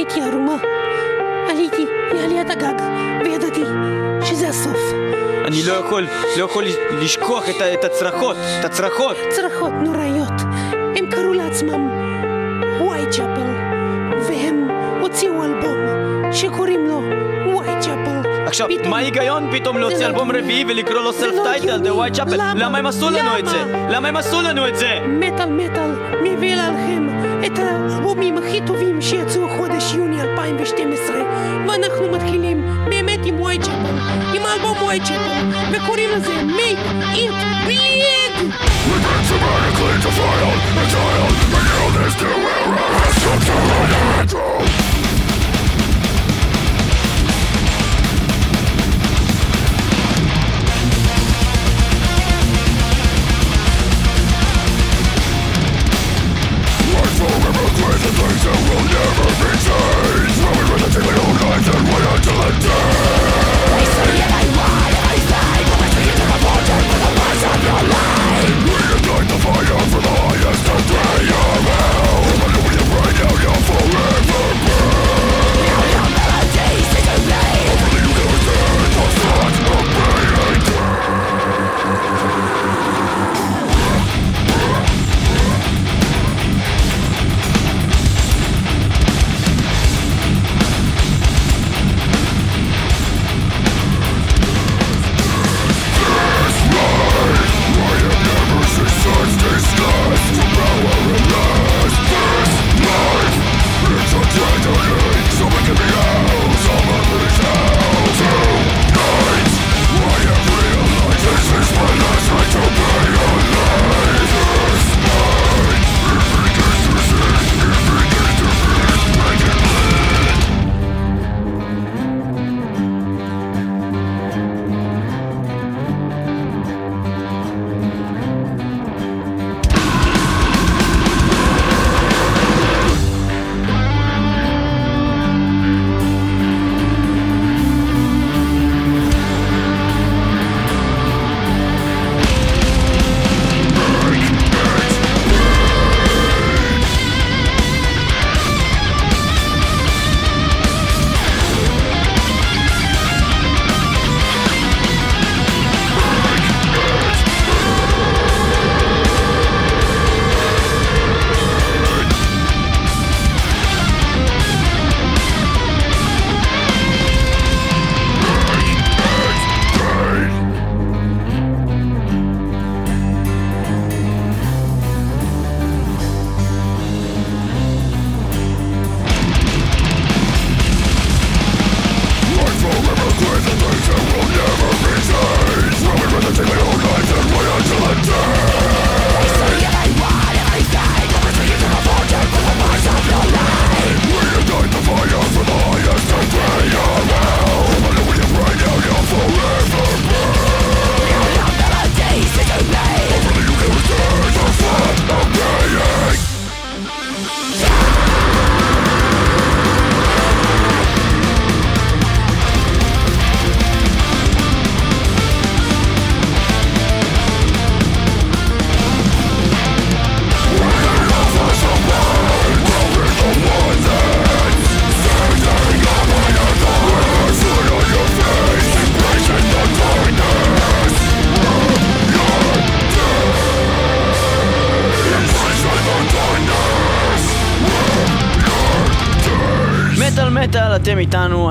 הייתי ערומה. עליתי לעליית הגג, וידעתי שזה הסוף. אני לא יכול, לא יכול לשכוח את, את הצרחות, את הצרחות. צרחות נוראיות. הם קראו לעצמם Whitechapel, והם הוציאו אלבום שקוראים לו Whitechapel. עכשיו, מה ההיגיון פתאום להוציא אלבום. רביעי ולקרוא לו self title. The White Chapel? למה? הם עשו לנו את זה? למה הם עשו לנו את זה? מטאל מטאל מביא לכם את האלבומים הכי טובים שיצאו חודש יוני 2012 ואנחנו מתחילים באמת עם ווייט צ'אפל, עם האלבום ווייט צ'אפל וקוראים לזה Make It Bleed! מטאל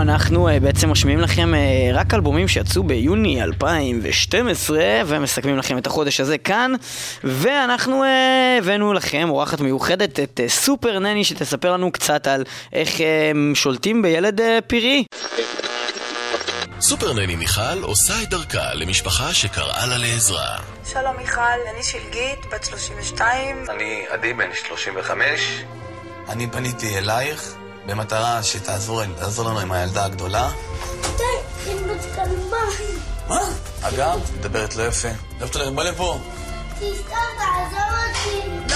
אנחנו אה, בעצם משמיעים לכם אה, רק אלבומים שיצאו ביוני 2012 ומסכמים לכם את החודש הזה כאן ואנחנו אה, הבאנו לכם אורחת מיוחדת את סופר נני שתספר לנו קצת על איך הם שולטים בילד פראי. סופר נני מיכל עושה את דרכה למשפחה שקראה לה לעזרה. שלום מיכל, אני שלגית, בת 32. אני עדי בן 35. אני פניתי אלייך במטרה שתעזור תעזור לנו עם הילדה הגדולה. מים. מה? אגב, מדברת לא יפה. לא יפה, בוא לפה. לא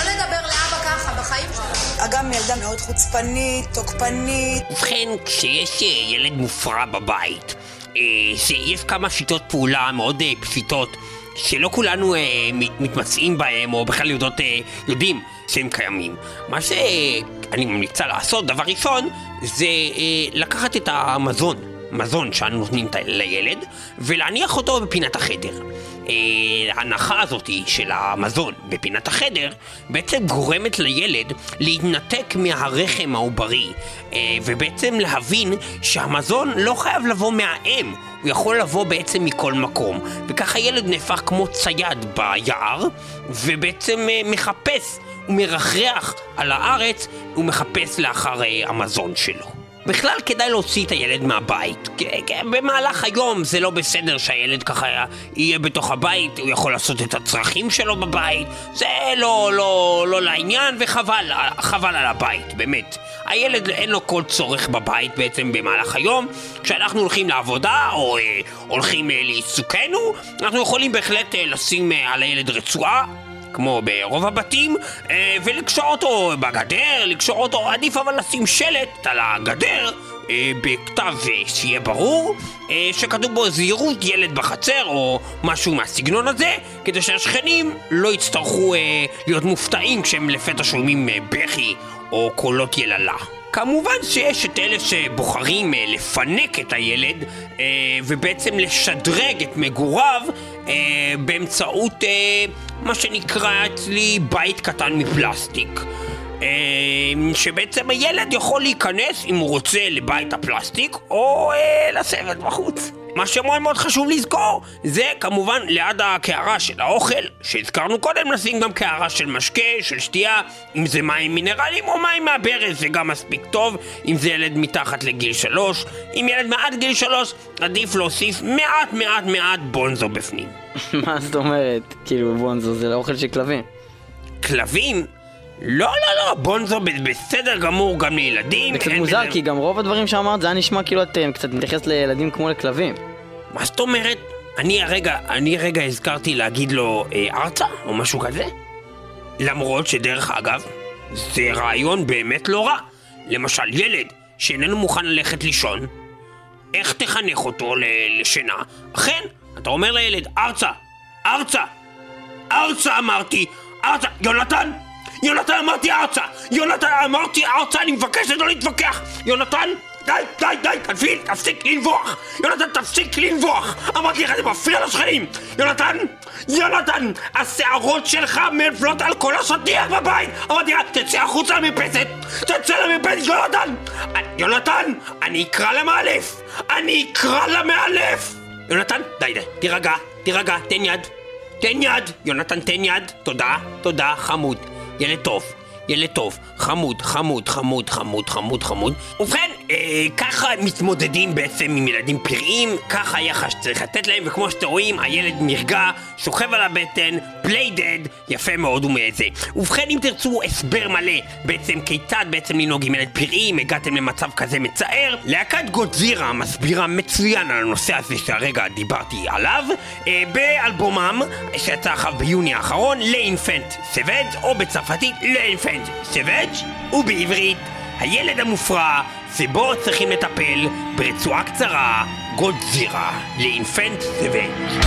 לדבר לאבא ככה, בחיים שלו. אגם ילדה מאוד חוצפנית, תוקפנית. ובכן, כשיש אה, ילד מופרע בבית, אה, יש כמה שיטות פעולה מאוד אה, פשוטות, שלא כולנו אה, מת- מתמצאים בהם, או בכלל יודעות, אה, יודעים שהם קיימים. מה אני ממליצה לעשות, דבר ראשון, זה אה, לקחת את המזון, מזון שאנו נותנים לילד, ולהניח אותו בפינת החדר. אה, ההנחה הזאת של המזון בפינת החדר בעצם גורמת לילד להתנתק מהרחם העוברי אה, ובעצם להבין שהמזון לא חייב לבוא מהאם, הוא יכול לבוא בעצם מכל מקום וככה ילד נהפך כמו צייד ביער ובעצם אה, מחפש ומרחרח על הארץ ומחפש לאחר אה, המזון שלו. בכלל כדאי להוציא את הילד מהבית. במהלך היום זה לא בסדר שהילד ככה יהיה בתוך הבית, הוא יכול לעשות את הצרכים שלו בבית. זה לא, לא, לא לעניין וחבל, חבל על הבית, באמת. הילד אין לו כל צורך בבית בעצם במהלך היום. כשאנחנו הולכים לעבודה או אה, הולכים אה, לעיסוקנו, אנחנו יכולים בהחלט אה, לשים אה, על הילד רצועה. כמו ברוב הבתים, אה, ולקשור אותו בגדר, לקשור אותו, עדיף אבל לשים שלט על הגדר, אה, בכתב אה, שיהיה ברור, שכתוב בו זהירות ילד בחצר, או משהו מהסגנון הזה, כדי שהשכנים לא יצטרכו להיות מופתעים כשהם לפתע שומעים בכי או קולות יללה. כמובן שיש את אלה שבוחרים לפנק את הילד ובעצם לשדרג את מגוריו באמצעות מה שנקרא אצלי בית קטן מפלסטיק. אה, שבעצם הילד יכול להיכנס אם הוא רוצה לבית הפלסטיק או אה, לשבת בחוץ. מה שמאוד מאוד חשוב לזכור זה כמובן ליד הקערה של האוכל שהזכרנו קודם לשים גם קערה של משקה, של שתייה אם זה מים מינרליים או מים מהברז זה גם מספיק טוב אם זה ילד מתחת לגיל שלוש אם ילד מעט גיל שלוש עדיף להוסיף מעט מעט מעט בונזו בפנים מה זאת אומרת? כאילו בונזו זה לאוכל של כלבים. כלבים? לא לא לא בונזו בסדר גמור גם לילדים זה קצת מוזר כי גם רוב הדברים שאמרת זה היה נשמע כאילו את אה, קצת מתייחסת לילדים כמו לכלבים. מה זאת אומרת? אני הרגע, אני הרגע הזכרתי להגיד לו אה, ארצה או משהו כזה? למרות שדרך אגב, זה רעיון באמת לא רע. למשל, ילד שאיננו מוכן ללכת לישון, איך תחנך אותו לשינה? אכן, אתה אומר לילד, ארצה, ארצה, ארצה אמרתי, ארצה, יונתן! יונתן אמרתי ארצה! יונתן אמרתי ארצה, אני מבקש לא להתווכח! יונתן! די, די, די, תפסיק, תפסיק לנבוח! יונתן, תפסיק לנבוח! אמרתי לך, זה מפריע לשכנים! יונתן! יונתן! השערות שלך נופלות על כל השטיח בבית! אמרתי לך, תצא החוצה למרפסת! תצא למרפסת, יונתן! יונתן! אני אקרא למאלף! אני אקרא למאלף! יונתן, די, די, תירגע, תירגע, תן יד. תן יד! יונתן, תן יד! תודה, תודה, חמוד. ילד טוב, ילד טוב, חמוד, חמוד, חמוד, חמוד, חמוד, חמוד. ובכן, ככה מתמודדים בעצם עם ילדים פראיים, ככה היחס שצריך לתת להם, וכמו שאתם רואים, הילד נרגע, שוכב על הבטן, פליי דד, יפה מאוד ומזה. ובכן, אם תרצו הסבר מלא, בעצם כיצד בעצם לנהוג עם ילד פראי, הגעתם למצב כזה מצער, להקת גודזירה מסבירה מצוין על הנושא הזה שהרגע דיברתי עליו, אה, באלבומם, שיצא אחריו ביוני האחרון, לאינפנט סווד, או בצרפתית לאינפנט סווד, ובעברית, הילד המופרע, שבו צריכים לטפל ברצועה קצרה, גודזירה, לאינפנט סווד.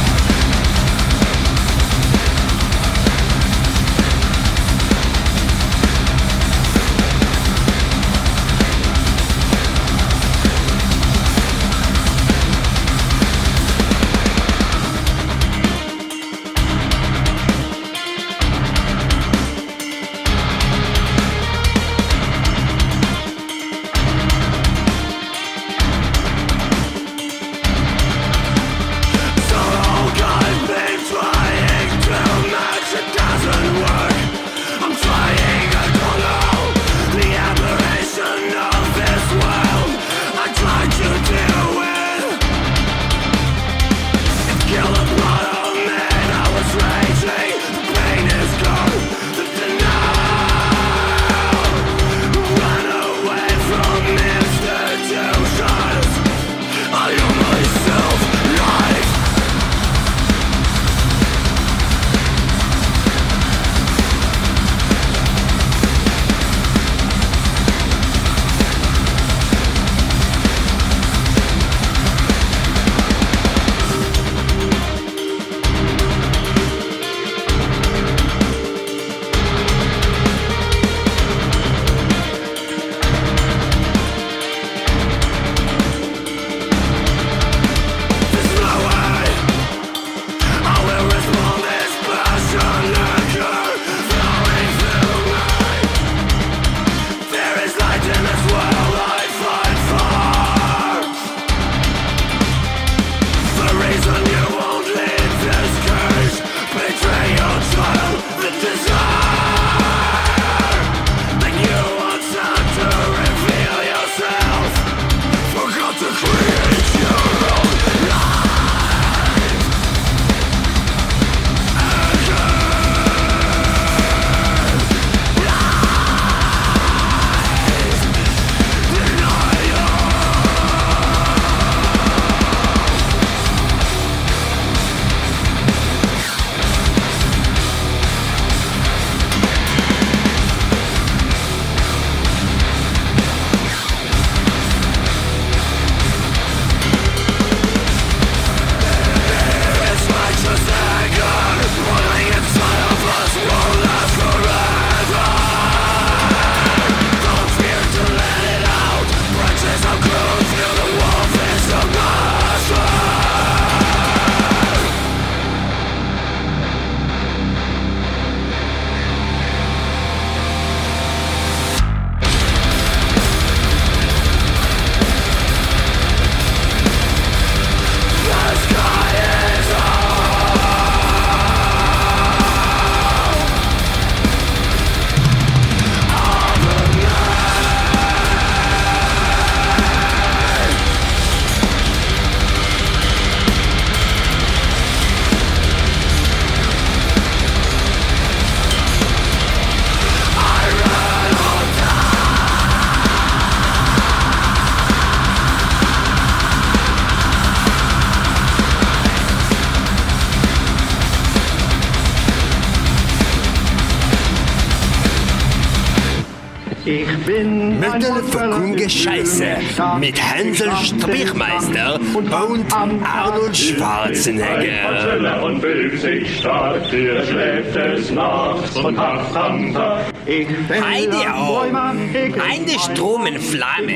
Mütterfuckunge Scheiße mit Hänsel Strichmeister und Arnold Schwarzenegger. Und sich stark, dir schläft es nachts und hat Heide Augen, eine Stromenflamme,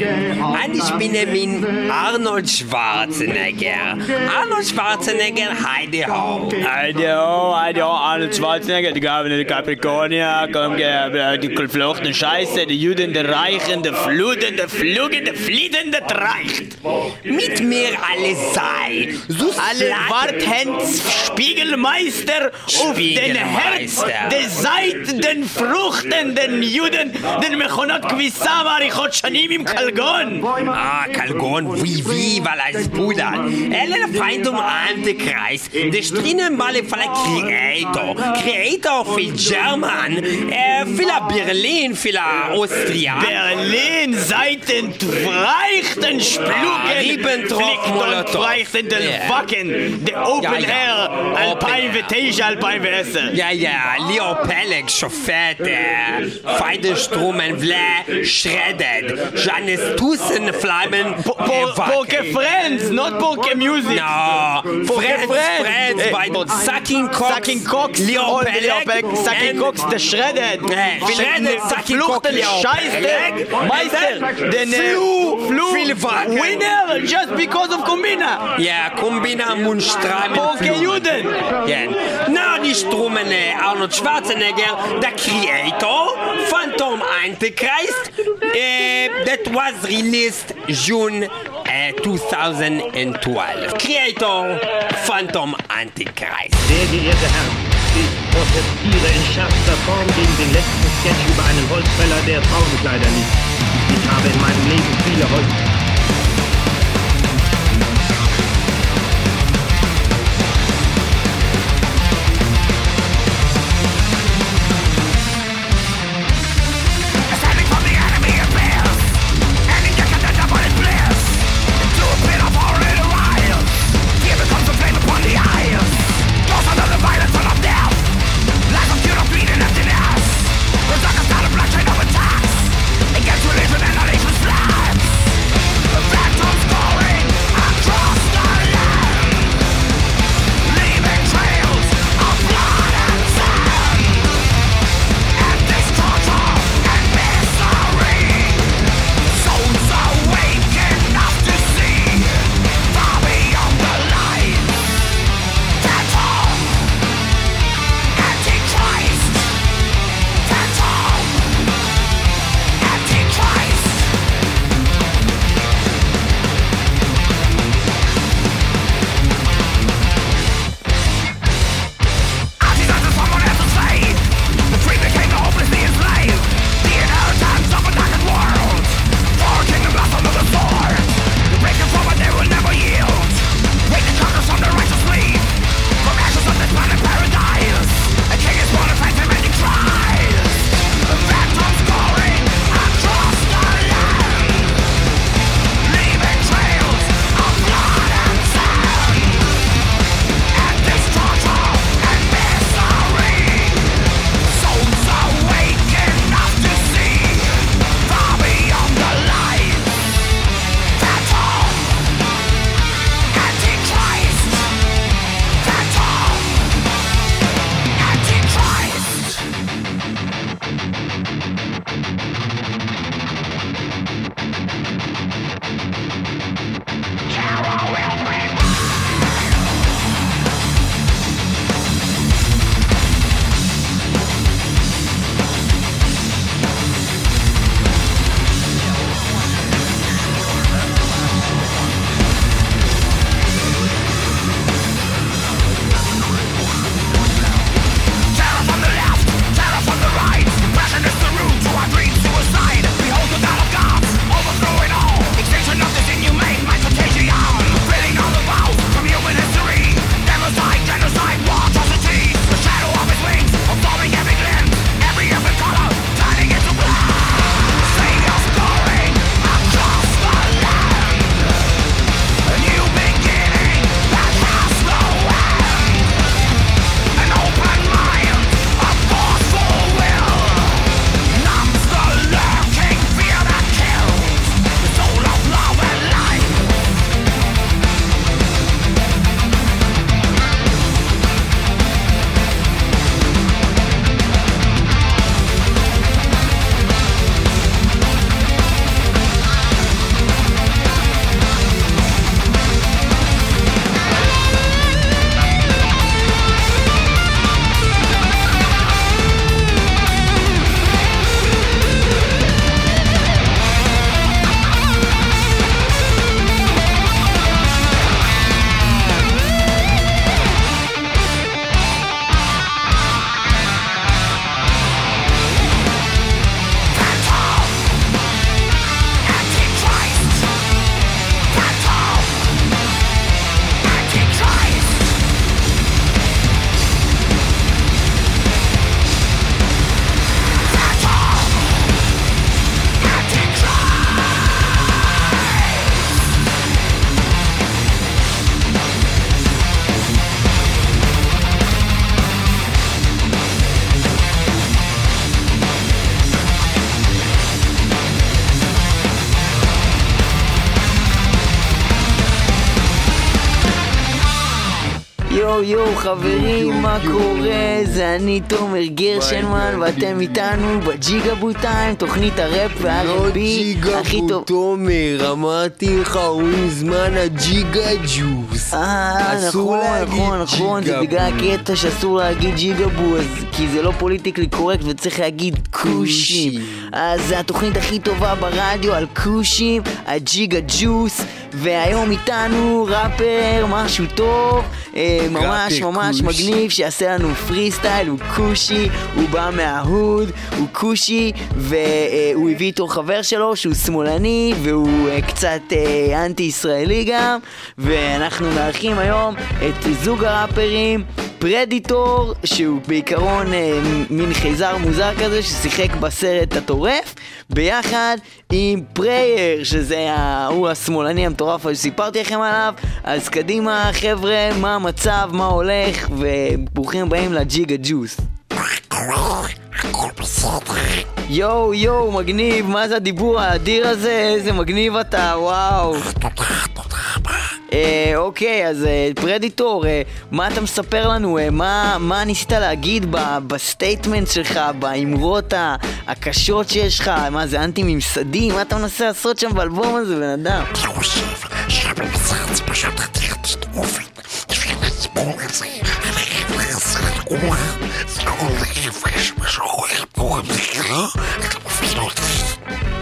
eine Spinne mit Arnold Schwarzenegger. Arnold Schwarzenegger, Heide Augen. Heide Augen, Heide Augen, Arnold Schwarzenegger, die Gaben der Capricornia, äh, die geflochtene Scheiße, die Juden der Reichen, die Fluten, die Flugen, die Flieden, die Reicht. Mit mir alle sei. So alle Warthens Spiegelmeister auf den Herz, der Seit, den Fruchten, den Juden, den Mechonot Kvisa, Marichot Shanim im Kalgon. Ah, Kalgon, wie, wie, weil als Bruder. Elle Feind um Antikreis, der Strinen Male von Creator. Creator für German, äh, für Berlin, für Austria. Berlin, seit den Freichten Splugen, Ribbentrop, Molotow. Freichten den Wacken, der Open Air, Alpine Vetage, Alpine Wesse. Ja, ja, Leo Pelek, Chauffette, Feidenstrumen, Vle, Shredded, Janis Tussen, Flammen, Poke Friends, not Poke Music. No, Friends, Friends, by Sucking Cox, Sucking Cox, Leo und Pelek, Sucking Cox, der Shredded. Shredded, Sucking Cox, Leo Pelek. Der Meister, den Flu. Winner, just because of Combina. Ja, Kombina Mundstrahl mit Poke Juden. Ja. Na, die Strumen äh, Arnold Schwarzenegger, der Creator, Phantom Antichrist, äh, that was released June äh, 2012. Creator, Phantom Antichrist. Sehr geehrte Herren, ich protestiere in schärfster Form gegen den letzten Sketch über einen Holzfäller, der Frauenkleider liebt. Ich habe in meinem Leben viele Holz... אני תומר גרשנמן ואתם איתנו ב Jigaboo Time תוכנית הראפ וה R&B הכי טוב תומר, אמרתי לך, הוא מזמן הג'יגה ג'וס. אה, נכון, נכון, נכון, זה Jigga בגלל boo. הקטע שאסור להגיד jigaboo, כי זה לא פוליטיקלי קורקט וצריך להגיד כושים. אז זה התוכנית הכי טובה ברדיו על כושים, הג'יגה ג'וס, והיום איתנו ראפר, משהו טוב, ממש ראפר ממש כושי. מגניב, שיעשה לנו פרי סטייל, הוא כושי, הוא בא מה hood, הוא כושי, והוא הביא איתו חבר שלו שהוא שמאלני, והוא אה, קצת אה, אנטי ישראלי גם, ואנחנו מארחים היום את זוג הראפרים. Predator, שהוא בעיקרון אה, מין חייזר מוזר כזה ששיחק בסרט הטורף, ביחד עם Prayer, שזה ההוא השמאלני המטורף שסיפרתי לכם עליו. אז קדימה חבר'ה, מה המצב, מה הולך, וברוכים הבאים לג'יגה ג'וס. יואו יואו מגניב, מה זה הדיבור האדיר הזה? איזה מגניב אתה, וואו. אה, אוקיי, אז אה, Predator, אה, מה אתה מספר לנו? אה, מה, מה ניסית להגיד ב statement שלך, באמרות הקשות שיש לך? מה זה אנטי ממסדי? מה אתה מנסה לעשות שם באלבום הזה, בן אדם? Oh, my God.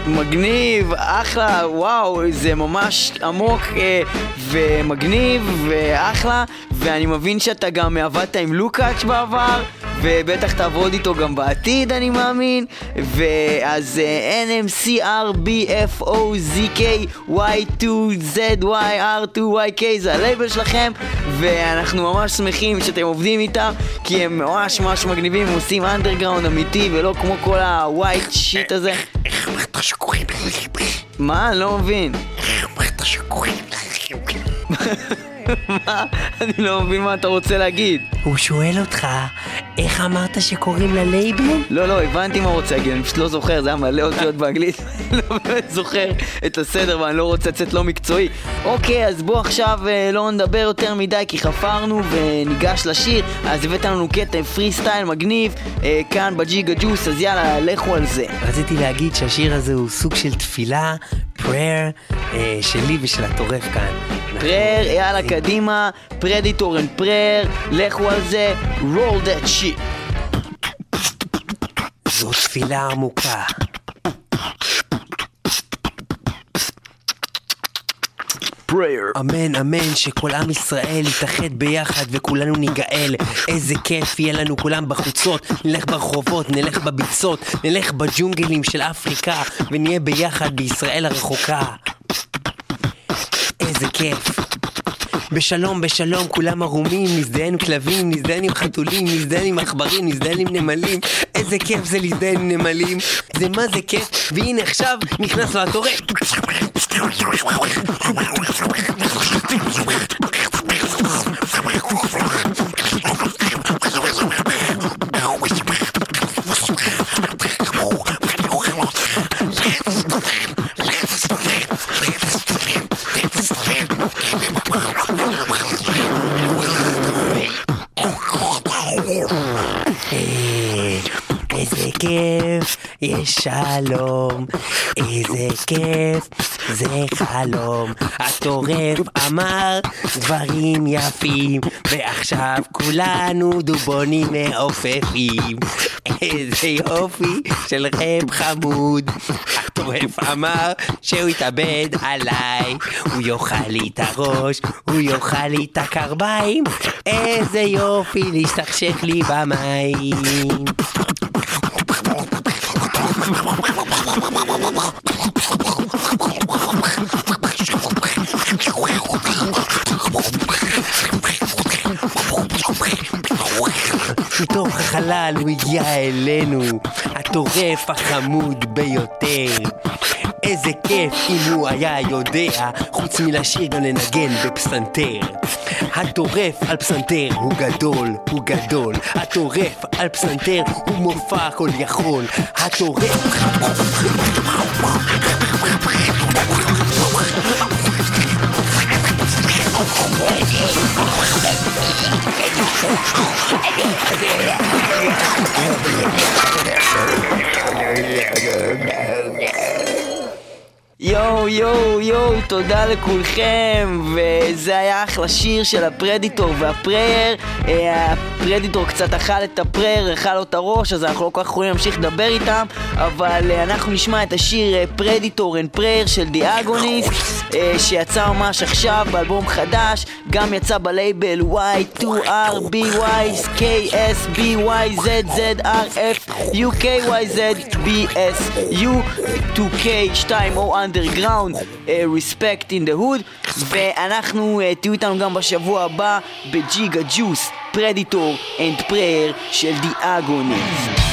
מגניב, אחלה, וואו, זה ממש עמוק אה, ומגניב ואחלה ואני מבין שאתה גם עבדת עם לוקאץ' בעבר ובטח תעבוד איתו גם בעתיד אני מאמין ואז אה, NMCRBFOZK Y2ZYR2YK זה הלייבל שלכם ואנחנו ממש שמחים שאתם עובדים איתם כי הם ממש ממש מגניבים, הם עושים אנדרגראונד אמיתי ולא כמו כל ה white shit הזה איך אמרת שקוראים? מה? אני לא מבין. איך אמרת שקוראים? מה? אני לא מבין מה אתה רוצה להגיד. הוא שואל אותך, איך אמרת שקוראים ללייבל? לא, לא, הבנתי מה הוא רוצה להגיד, אני פשוט לא זוכר, זה היה מלא אותיות באנגלית. אני לא באמת זוכר את הסדר ואני לא רוצה לצאת לא מקצועי. אוקיי, אז בוא עכשיו אה, לא נדבר יותר מדי כי חפרנו וניגש לשיר. אז הבאת לנו קטע פרי סטייל מגניב, אה, כאן בג'יגה ג'וס, אז יאללה, לכו על זה. רציתי להגיד שהשיר הזה הוא סוג של תפילה, prayer, אה, שלי ושל הטורף כאן. Prayer, יאללה, קדימה, Predator and Prayer, לכו על זה, roll that shit. זו תפילה עמוקה. prayer. אמן, אמן, שכל עם ישראל יתאחד ביחד וכולנו ניגאל. איזה כיף יהיה לנו כולם בחוצות, נלך ברחובות, נלך בביצות, נלך בג'ונגלים של אפריקה, ונהיה ביחד בישראל הרחוקה. איזה כיף. בשלום, בשלום, כולם ערומים, נזדיין כלבים, נזדיין עם חתולים, נזדיין עם עכברים, נזדיין עם נמלים. איזה כיף זה להזדיין עם נמלים. זה מה זה כיף, והנה עכשיו נכנס לו הטורף. שלום, איזה כיף, זה חלום. הטורף אמר דברים יפים, ועכשיו כולנו דובונים מעופפים. איזה יופי של רב חמוד. הטורף אמר שהוא יתאבד עליי, הוא יאכל לי את הראש, הוא יאכל לי את הקרביים. איזה יופי להשתכשך לי במים. מתוך החלל הוא הגיע אלינו, הטורף החמוד ביותר. איזה כיף אם הוא היה יודע, חוץ מלשיר גם לנגן בפסנתר. הטורף על פסנתר הוא גדול, הוא גדול. הטורף על פסנתר הוא מופע כל יכול. הטורף... Yeah. יואו, יואו, יואו, תודה לכולכם, וזה היה אחלה שיר של ה Predator וה Prayer. אה, ה Predator קצת אכל את ה Prayer, אכל לו את הראש, אז אנחנו לא כל כך יכולים להמשיך לדבר איתם, אבל אה, אנחנו נשמע את השיר אה, Predator and Prayer של The Agonist שיצא ממש עכשיו באלבום חדש, גם יצא בלייבל Y2RBYKSBYZZRFUKYZBSU 2K, 2 או uh, Respect in the Hood, ואנחנו, uh, תהיו איתנו גם בשבוע הבא בג'יגה ג'וס, Predator and Prayer של The Agonist.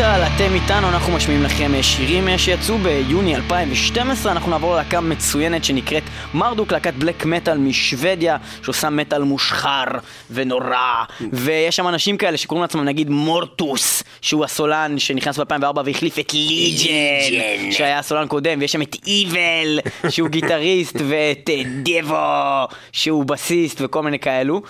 מטאל, אתם איתנו, אנחנו משמיעים לכם אה, שירים אה, שיצאו ביוני 2012, אנחנו נעבור ללהקה מצוינת שנקראת מרדוק, להקת בלק מטאל משוודיה, שעושה מטאל מושחר ונורא, ויש שם אנשים כאלה שקוראים לעצמם נגיד מורטוס, שהוא הסולן שנכנס ב-2004 והחליף את ליג'ן, שהיה הסולן קודם, ויש שם את איבל, שהוא גיטריסט, ואת אה, דבו, שהוא בסיסט וכל מיני כאלו.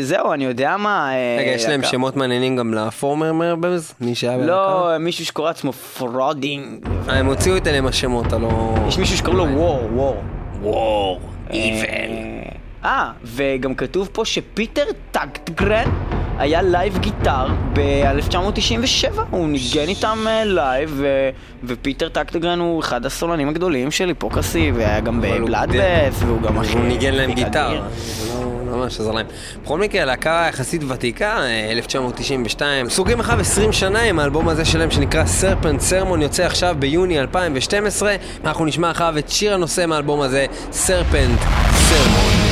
זהו, אני יודע מה... רגע, יש להם שמות מעניינים גם לפורמר מרברס? מי שהיה בלהקה? לא, מישהו שקורא לעצמו פרודינג. אה, הם הוציאו את אלה עם השמות, הלא... יש מישהו שקוראים לו וור, וור. וור, איבל. אה, וגם כתוב פה שפיטר טקטגרן היה לייב גיטר ב-1997, הוא ניגן איתם אה, לייב, ו- ופיטר טקטגרן הוא אחד הסולנים הגדולים של היפוקרסי, והיה גם בבלאדבאס, והוא גם הכי... הוא ניגן להם גיטר, לא לא ממש עזר להם. בכל מקרה, להקה יחסית ותיקה, אה, 1992, סוגרים אחריו 20 שנה עם האלבום הזה שלהם שנקרא סרפנט סרמון, יוצא עכשיו ביוני 2012. אנחנו נשמע אחריו את שיר הנושא מהאלבום הזה, סרפנט סרמון.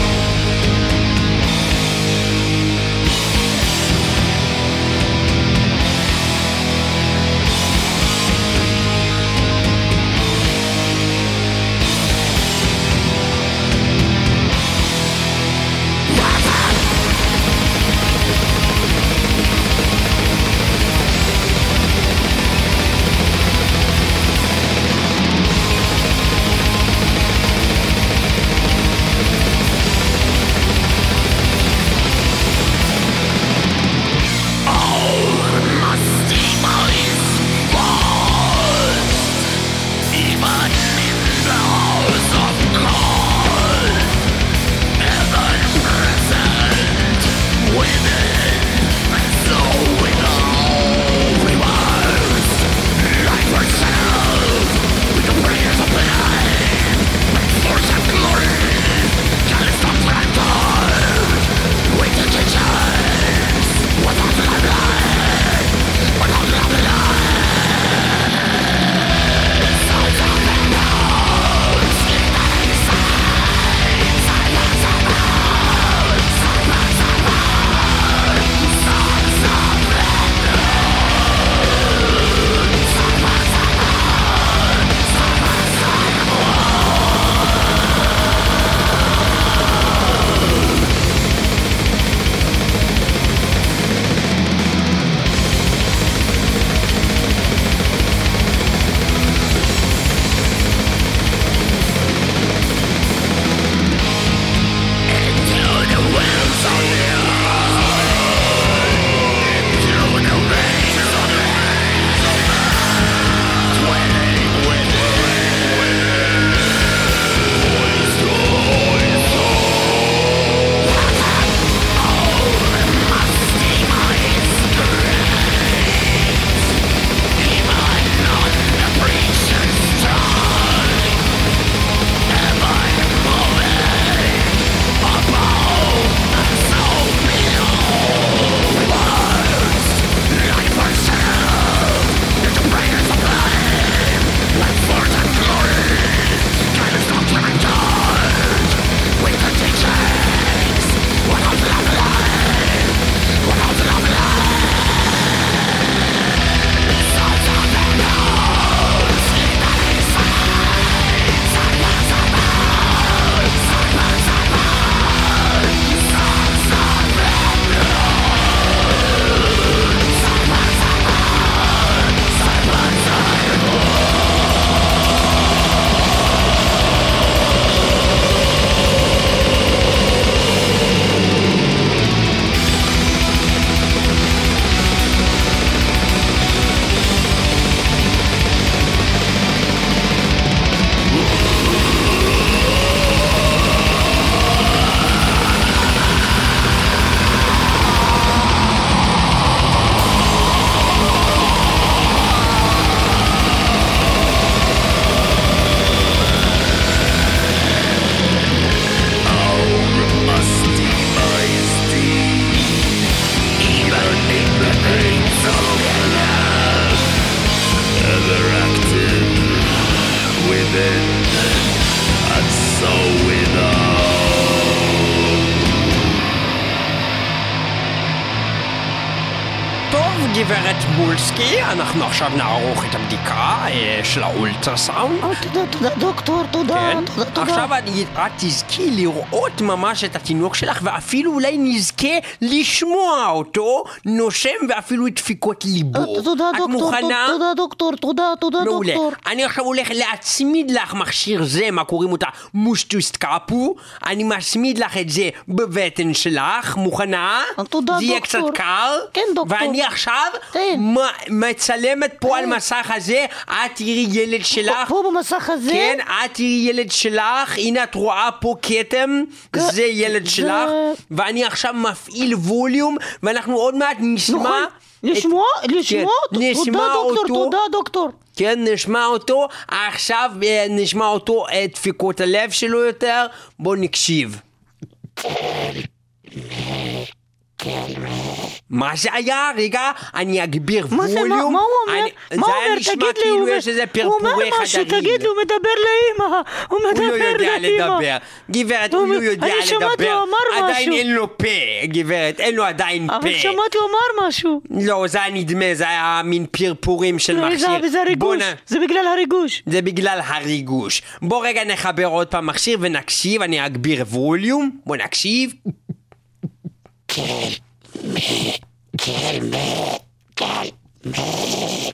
אנחנו עכשיו נערוך את הבדיקה אה, של האולטרסאונד. תודה, תודה, דוקטור, תודה, כן. תודה, תודה. עכשיו אני- את תזכי לראות ממש את התינוק שלך, ואפילו אולי נזכה לשמוע אותו נושם ואפילו את דפיקות ליבו. אה, תודה, את דוקטור, מוכנה? תודה, דוקטור, תודה, תודה, מעולה. דוקטור. אני עכשיו הולך להצמיד לך מכשיר זה, מה קוראים אותה? מושטוסט קאפו. אני מצמיד לך את זה בבטן שלך, מוכנה? תודה, זה יהיה דוקטור. קצת קל. כן, דוקטור. ואני עכשיו כן. מצלמת פה על מסך הזה, את תראי ילד שלך. פה במסך הזה? כן, את תראי ילד שלך, הנה את רואה פה כתם, זה ילד שלך, ואני עכשיו מפעיל ווליום, ואנחנו עוד מעט נשמע... נכון. לשמוע? את- לשמוע? כן, נשמע תודה, דוקטור, אותו. תודה, דוקטור. כן, נשמע אותו, עכשיו אה, נשמע אותו, את דפיקות הלב שלו יותר, בוא נקשיב. מה זה היה? רגע, אני אגביר מה זה, מה ווליום. מה הוא אומר? אני- מה זה הוא אומר? תגיד לי, כאילו הוא יש איזה פרפורי הוא אומר משהו. תגיד לי, הוא מדבר לאימא. הוא מדבר הוא לא יודע לאימא. לדבר. גברת, הוא לא יודע אני שמעתי, לדבר. הוא אמר עדיין משהו. אין לו פה, גברת, אין לו עדיין פה. אבל שמעתי, הוא אמר משהו. לא, זה היה נדמה, זה היה מין פרפורים של לא, מכשיר. זה הריגוש, זה בגלל הריגוש. זה בגלל הריגוש. בוא רגע נחבר עוד פעם מכשיר ונקשיב, אני אגביר ווליום. בוא נקשיב.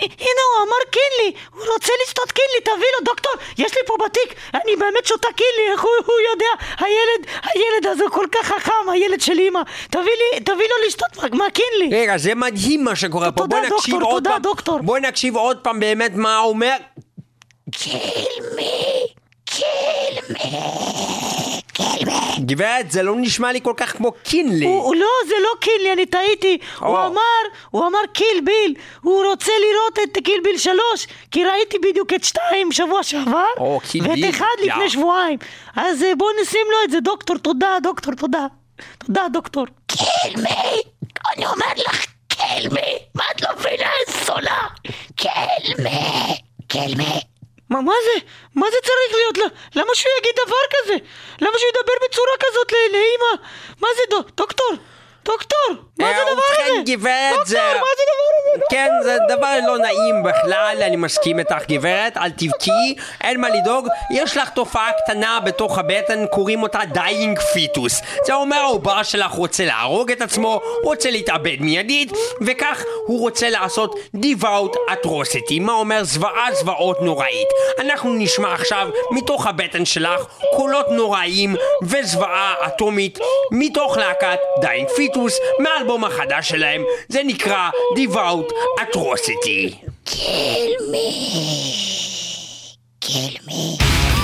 הנה הוא אמר קינלי, הוא רוצה לשתות קינלי, תביא לו דוקטור, יש לי פה בתיק, אני באמת שותה קינלי, איך הוא, הוא יודע, הילד, הילד הזה כל כך חכם, הילד של אמא, תביא לי, תביא לו לשתות מה- מהקינלי. רגע, זה מדהים מה שקורה פה. בוא נקשיב דוקטור, עוד תודה, פעם. דוקטור. בוא נקשיב עוד פעם באמת מה הוא אומר. גברת, זה לא נשמע לי כל כך כמו קינלי. הוא, הוא לא, זה לא קינלי, אני טעיתי. הוא או. אמר, הוא אמר קיל ביל. הוא רוצה לראות את קיל ביל שלוש, כי ראיתי בדיוק את שתיים שבוע שעבר, קיל ביל, ואת אחד יא. לפני שבועיים. אז אה, בוא נשים לו את זה, דוקטור, תודה, דוקטור, תודה. תודה, דוקטור. קלמי, אני אומר לך, קלמי, מה את לא מבינה איזה זולה? קלמי, קלמי. מה, מה זה? מה זה צריך להיות? למה שהוא יגיד דבר כזה? למה שהוא ידבר בצורה כזאת ל- לאמא? מה זה, דו- דוקטור? דוקטור? מה זה אה, הדבר הזה? ובכן, גברת, זה... דוקטור, מה זה הדבר הזה? כן, זה דבר לא נעים בכלל, אני מסכים איתך גברת, אל תבכי, אין מה לדאוג, יש לך תופעה קטנה בתוך הבטן, קוראים אותה Dying Fetus. זה אומר העובר שלך רוצה להרוג את עצמו, רוצה להתאבד מיידית, וכך הוא רוצה לעשות devout atrocity, מה אומר זוועה זוועות נוראית. אנחנו נשמע עכשיו מתוך הבטן שלך קולות נוראיים וזוועה אטומית מתוך להקת Dying Fetus מהאלבום החדש שלהם, זה נקרא devout atrocity. Kill me. Kill me.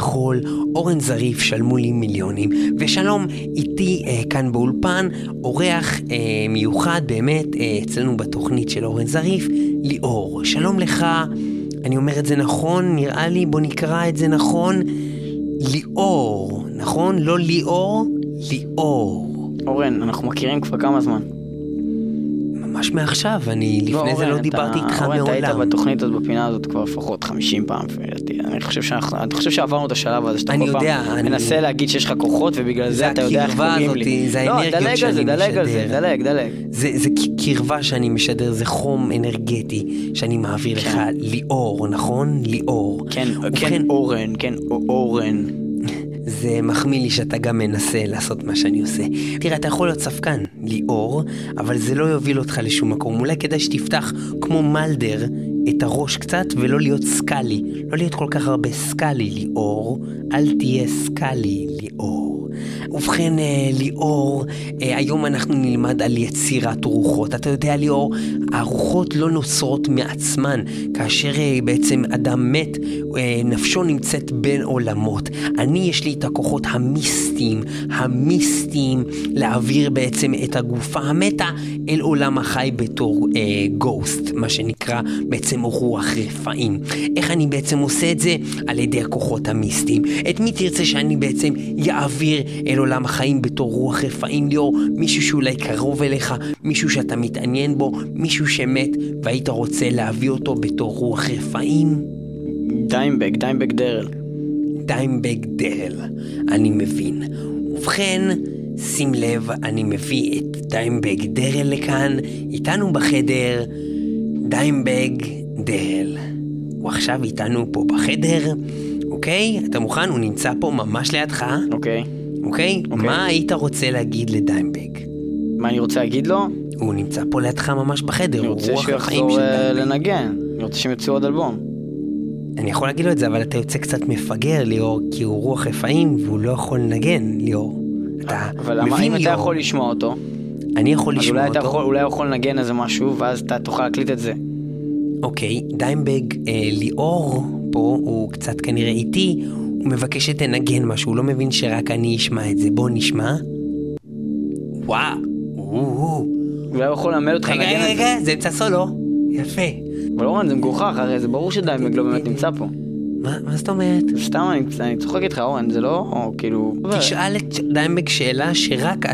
יכול, אורן זריף, שלמו לי מיליונים. ושלום, איתי אה, כאן באולפן, אורח אה, מיוחד באמת אה, אצלנו בתוכנית של אורן זריף, ליאור. שלום לך, אני אומר את זה נכון, נראה לי, בוא נקרא את זה נכון, ליאור, נכון? לא ליאור, ליאור. אורן, אנחנו מכירים כבר כמה זמן. ממש מעכשיו, אני לפני לא, זה אורן, לא אתה- דיברתי איתך אורן, אתה היית מעולם. בתוכנית הזאת, בפינה הזאת כבר לפחות 50 פעם. אני חושב שאנחנו, אני חושב שעברנו את השלב הזה שאתה כל פעם אני- מנסה להגיד שיש לך כוחות ובגלל זה אתה יודע איך הקרבה קוראים הזאת, לי. זה לא, האנרגיות דלג על זה, שאני דלג על זה, משדר. דלג, דלג. זה, זה קרבה שאני משדר, זה חום אנרגטי שאני מעביר לך, ליאור, נכון? ליאור. כן, ובכן, כן אורן, כן אורן. זה מחמיא לי שאתה גם מנסה לעשות מה שאני עושה. תראה, אתה יכול להיות ספקן, ליאור, אבל זה לא יוביל אותך לשום מקום. אולי כדאי שתפתח כמו מלדר את הראש קצת ולא להיות סקאלי. לא להיות כל כך הרבה סקאלי, ליאור. אל תהיה סקאלי, ליאור. ובכן, אה, ליאור, אה, היום אנחנו נלמד על יצירת רוחות. אתה יודע, ליאור, הרוחות לא נוצרות מעצמן. כאשר אה, בעצם אדם מת, נפשו נמצאת בין עולמות. אני, יש לי את הכוחות המיסטיים, המיסטיים, להעביר בעצם את הגופה המתה אל עולם החי בתור אה, ghost, מה שנקרא בעצם רוח רפאים. איך אני בעצם עושה את זה? על ידי הכוחות המיסטיים. את מי תרצה שאני בעצם יעביר אל עולם החיים בתור רוח רפאים, ליאור? מישהו שאולי קרוב אליך, מישהו שאתה מתעניין בו, מישהו שמת והיית רוצה להביא אותו בתור רוח רפאים? דיימבג, דיימבג דרל. דיימבג דרל, אני מבין. ובכן, שים לב, אני מביא את דיימבג דרל לכאן, איתנו בחדר, דיימבג דרל. הוא עכשיו איתנו פה בחדר, אוקיי? אתה מוכן? הוא נמצא פה ממש לידך. אוקיי. אוקיי? מה היית רוצה להגיד לדיימבג? מה אני רוצה להגיד לו? הוא נמצא פה לידך ממש בחדר, אני הוא רוצה רוח החיים של אה, דיימבג. לנגן. אני רוצה שהם יוציאו עוד אלבום. אני יכול להגיד לו את זה, אבל אתה יוצא קצת מפגר, ליאור, כי הוא רוח רפאים והוא לא יכול לנגן, ליאור. אתה אבל מה, מבין, אם אתה ליאור? יכול לשמוע אותו, אני יכול אז לשמוע אולי אתה אותו. יכול- אולי הוא יכול לנגן איזה משהו, ואז אתה תוכל להקליט את זה. אוקיי, דיימבג אה, ליאור פה, הוא קצת כנראה איטי, הוא מבקש שתנגן משהו, הוא לא מבין שרק אני אשמע את זה. בוא נשמע. וואו. אולי הוא יכול ללמד אותך רגע, לנגן רגע, את זה. רגע, זה אמצע סולו. יפה. אבל אורן, זה מגוחך, הרי זה ברור שדיימבג לא באמת נמצא פה. מה, מה זאת אומרת? סתם, אני, אני צוחק איתך, אורן, זה לא כאילו... תשאל את דיימבג שאלה שרק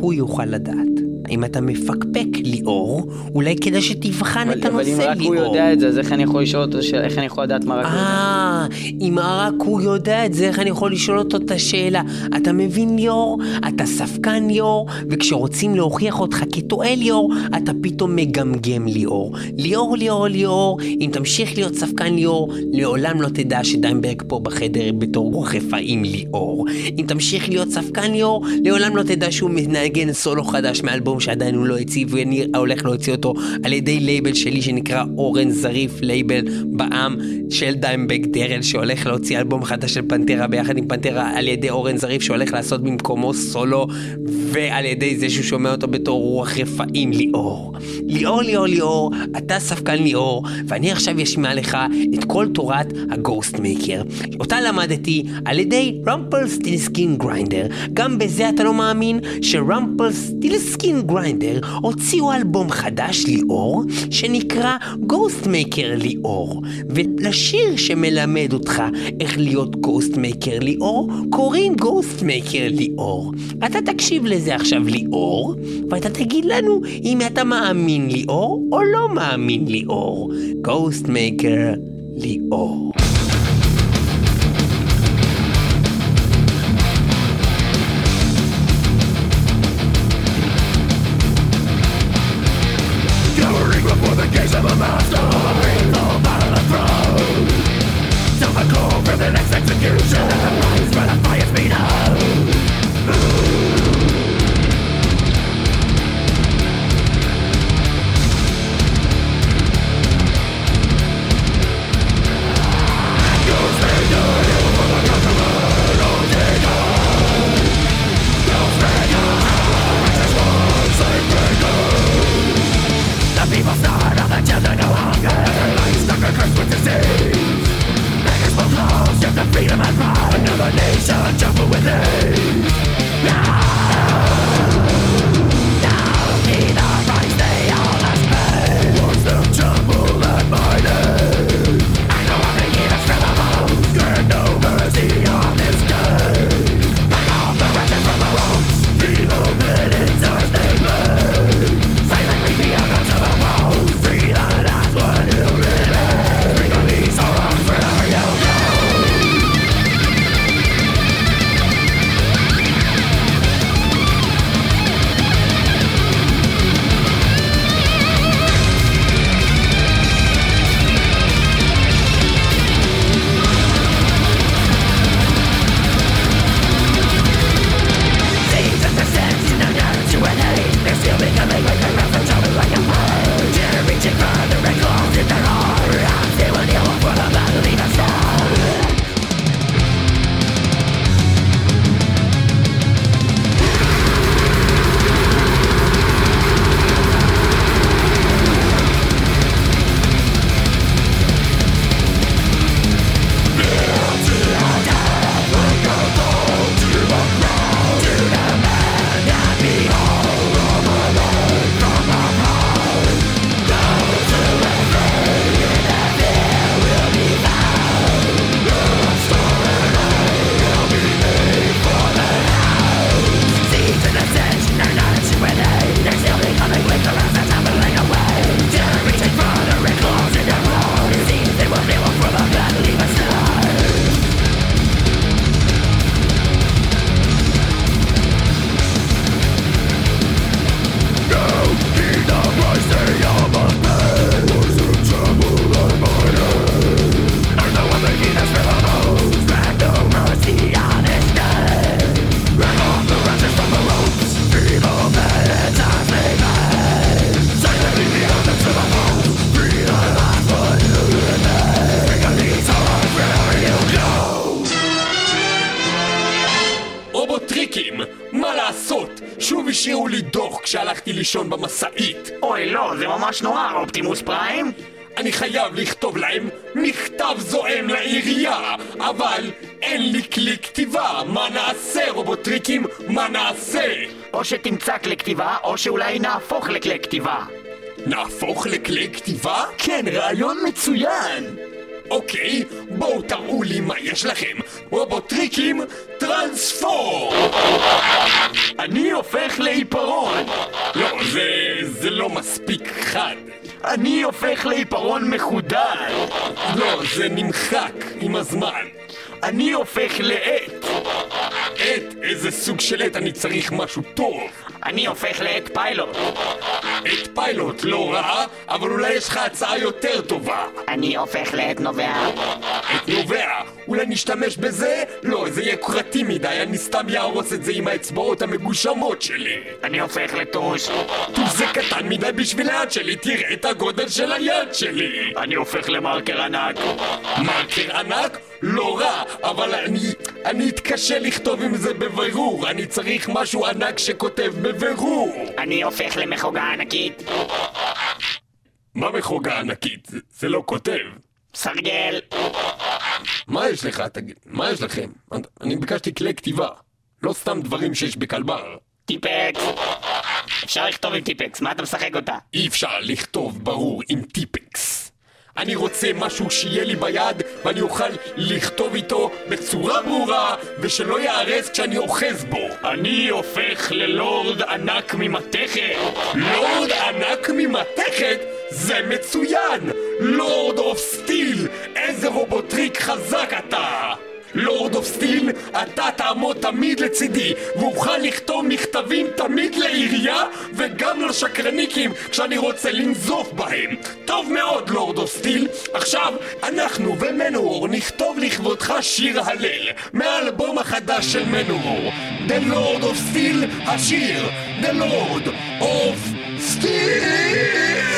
הוא יוכל לדעת. אם אתה מפקפק ליאור, אולי כדאי שתבחן את אבל, אבל אם הנושא רק הוא ליאור. יודע את זה, אז איך אני יכול לשאול אותו, איך אני יכול לדעת מה רק הוא יודע? אה, אם רק הוא יודע את זה, איך אני יכול לשאול אותו את השאלה? אתה מבין ליאור? אתה ספקן ליאור, וכשרוצים להוכיח אותך כטועה ליאור, אתה פתאום מגמגם ליאור. ליאור, ליאור, ליאור, אם תמשיך להיות ספקן ליאור, לעולם לא תדע שדיימבג פה בחדר בתור רוח רפאים ליאור. אם תמשיך להיות ספקן ליאור, לעולם לא תדע שהוא מנגן סולו חדש מאלבום שעדיין הוא לא הוציא, ואני הולך להוציא אותו על ידי לייבל שלי שנקרא אורן זריף, לייבל בעם של דיימבג דרל שהולך להוציא אלבום חדש של פנטרה ביחד עם פנטרה על ידי אורן זריף שהולך לעשות במקומו סולו ועל ידי זה שהוא שומע אותו בתור רוח רפאים ליאור. ליאור, ליאור, ליאור, אתה ספקן ליאור, ואני עכשיו אשמע לך את כל תורת ה Ghostmaker. אותה למדתי על ידי Rumpelstiltskin Grinder. גם בזה אתה לא מאמין ש Rumpelstiltskin Grinder הוציאו אלבום חדש ליאור, שנקרא Ghostmaker ליאור. ולשיר שמלמד אותך איך להיות Ghostmaker ליאור, קוראים Ghostmaker ליאור. אתה תקשיב לזה עכשיו ליאור, ואתה תגיד לנו אם אתה מאמין ליאור או לא מאמין ליאור. גוסט מייקר ליאור. או שאולי נהפוך לכלי כתיבה. נהפוך לכלי כתיבה? כן, רעיון מצוין! אוקיי, בואו תראו לי מה יש לכם. רובוטריקים, טרנספור! אני הופך לעיפרון! לא, זה... זה לא מספיק חד. אני הופך לעיפרון מחודד! לא, זה נמחק עם הזמן. אני הופך לעט! עט? איזה סוג של עט? אני צריך משהו טוב. אני הופך לעט פיילוט. עט פיילוט לא רע, אבל אולי יש לך הצעה יותר טובה. אני הופך לעט נובע. עט נובע? אולי נשתמש בזה? לא, זה יהיה יוקרתי מדי, אני סתם יהרוס את זה עם האצבעות המגושמות שלי. אני הופך לטוש. טוש זה קטן מדי בשביל היד שלי, תראה את הגודל של היד שלי. אני הופך למרקר ענק. מרקר ענק? לא רע, אבל אני... אני אתקשה לכתוב עם זה בבירור, אני צריך משהו ענק שכותב בבירור. אני הופך למחוגה ענקית. מה מחוגה ענקית? זה, זה לא כותב. סרגל. מה יש לך? תגיד, מה יש לכם? אני ביקשתי כלי כתיבה. לא סתם דברים שיש בכלבר. טיפקס. אפשר לכתוב עם טיפקס, מה אתה משחק אותה? אי אפשר לכתוב ברור עם טיפקס. אני רוצה משהו שיהיה לי ביד ואני אוכל לכתוב איתו בצורה ברורה ושלא ייהרס כשאני אוחז בו. אני הופך ללורד ענק ממתכת. לורד ענק ממתכת? זה מצוין! Lord of Steel! איזה רובוטריק חזק אתה! Lord of Steel, אתה תעמוד תמיד לצידי, ואוכל לכתוב מכתבים תמיד לעירייה וגם לשקרניקים כשאני רוצה לנזוף בהם. טוב מאוד, לורד אוף סטיל. עכשיו, אנחנו ומנוור נכתוב לכבודך שיר הלל מהאלבום החדש של מנוור. The Lord of Steel, השיר The Lord of Steel!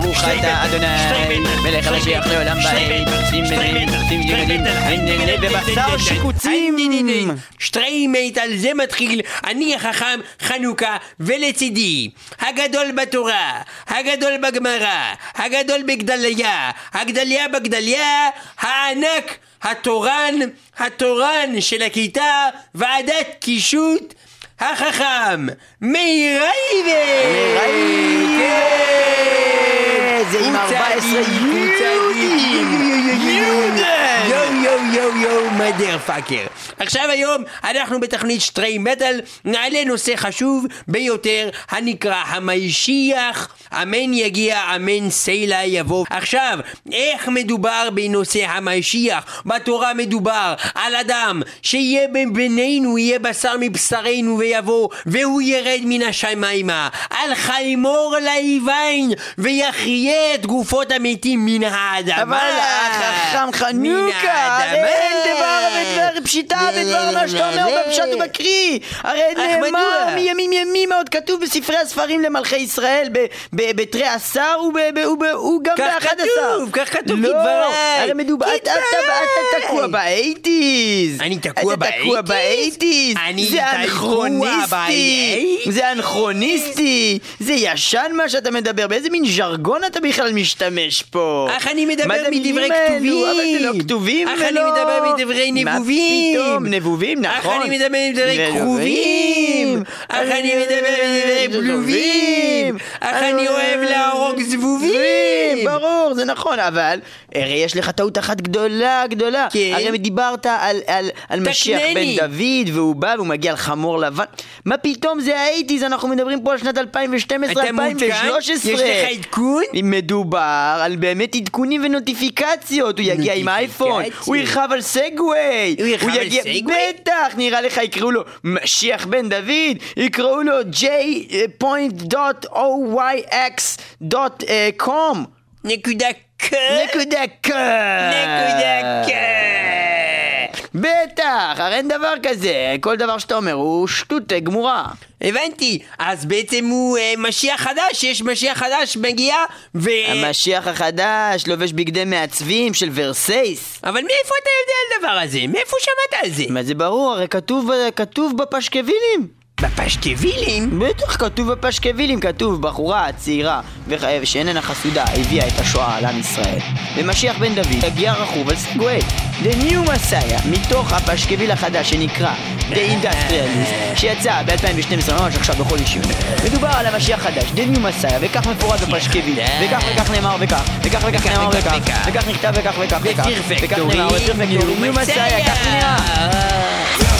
ברוך אתה אדוני, מלך המשיח לעולם ועד, שים בנים, שים ג'ימלים, ענייני בבשר שיקוצים. שטריימט, על זה מתחיל. אני החכם חנוכה ולצידי. הגדול בתורה, הגדול בגמרא, הגדול בגדליה, הגדליה בגדליה, הענק, התורן, התורן של הכיתה, ועדת קישוט, החכם, מאיר רייבה! זה עם 14 יהודים! מדר פאקר. עכשיו היום אנחנו בתכנית שטרי מטאל נעלה נושא חשוב ביותר הנקרא המשיח אמן יגיע אמן סלע יבוא. עכשיו איך מדובר בנושא המשיח? בתורה מדובר על אדם שיהיה בינינו יהיה בשר מבשרנו ויבוא והוא ירד מן השמיימה על חיימור ליבין ויחיה את גופות המתים מן האדמה. אבל החכם חנוכה, אין דבר בדבר פשיטה בדבר מה שאתה אומר בפשט ובקריא הרי נאמר מימים ימים עוד כתוב בספרי הספרים למלכי ישראל בתרי עשר הוא גם באחד עשר. כתוב, כך כתוב לא. הרי מדובר, אתה תקוע ב eighties. אני תקוע ב eighties? אני זה אנכרוניסטי. זה אנכרוניסטי. זה ישן מה שאתה מדבר. באיזה מין ז'רגון אתה בכלל משתמש פה? אך אני מדבר מדברי? כתובים. אבל זה לא כתובים. אך ולא... אני מדבר מדברי נבובים. פתאום, נבובים, נכון. אני מדבר מדברי נבובים. כרובים. אך אני מדבר מדברי בלובים. אך אני אוהב להרוג זבובים. ברור, זה נכון, אבל הרי יש לך טעות אחת גדולה, גדולה. כן. הרי דיברת על, משיח. בן דוד, והוא בא והוא מגיע על חמור לבן. מה פתאום זה האייטיז, אנחנו מדברים פה על שנת 2012, אתה מעודכן? 2013. יש לך עדכון? מדובר על באמת עדכונים ונוטיפיקציות, הוא יגיע עם אייפון. הוא ירחב על סגווי, הוא ירכב על יגיע- סגווי? בטח, נראה לך יקראו לו משיח בן דוד, יקראו לו j.oYX.com נקודה ק... נקודה ק... נקודה ק... בטח, הרי אין דבר כזה, כל דבר שאתה אומר הוא שטות אה, גמורה. הבנתי, אז בעצם הוא אה, משיח חדש, יש משיח חדש מגיע ו... המשיח החדש לובש בגדי מעצבים של ורסייס. אבל מאיפה אתה יודע על הדבר הזה? מאיפה שמעת על זה? מה זה ברור, הרי כתוב, כתוב בפשקווילים. בפשקווילים? בטח, כתוב בפשקווילים, כתוב בחורה צעירה וח- שאיננה חסודה הביאה את השואה על עם ישראל. ומשיח בן דוד יגיע רכוב על סגווי. The New Messiah, מתוך הפשקוויל החדש שנקרא The Industrialist, שיצא ב-2012, ממש עכשיו בחודש יוני. מדובר על המשיח חדש, The New Messiah, וכך מפורט בפשקוויל, וכך וכך נאמר וכך, וכך וכך נאמר וכך, וכך נכתב וכך וכך וכך, וכך נאמר בפרפקטורי, New Messiah, כך נראה.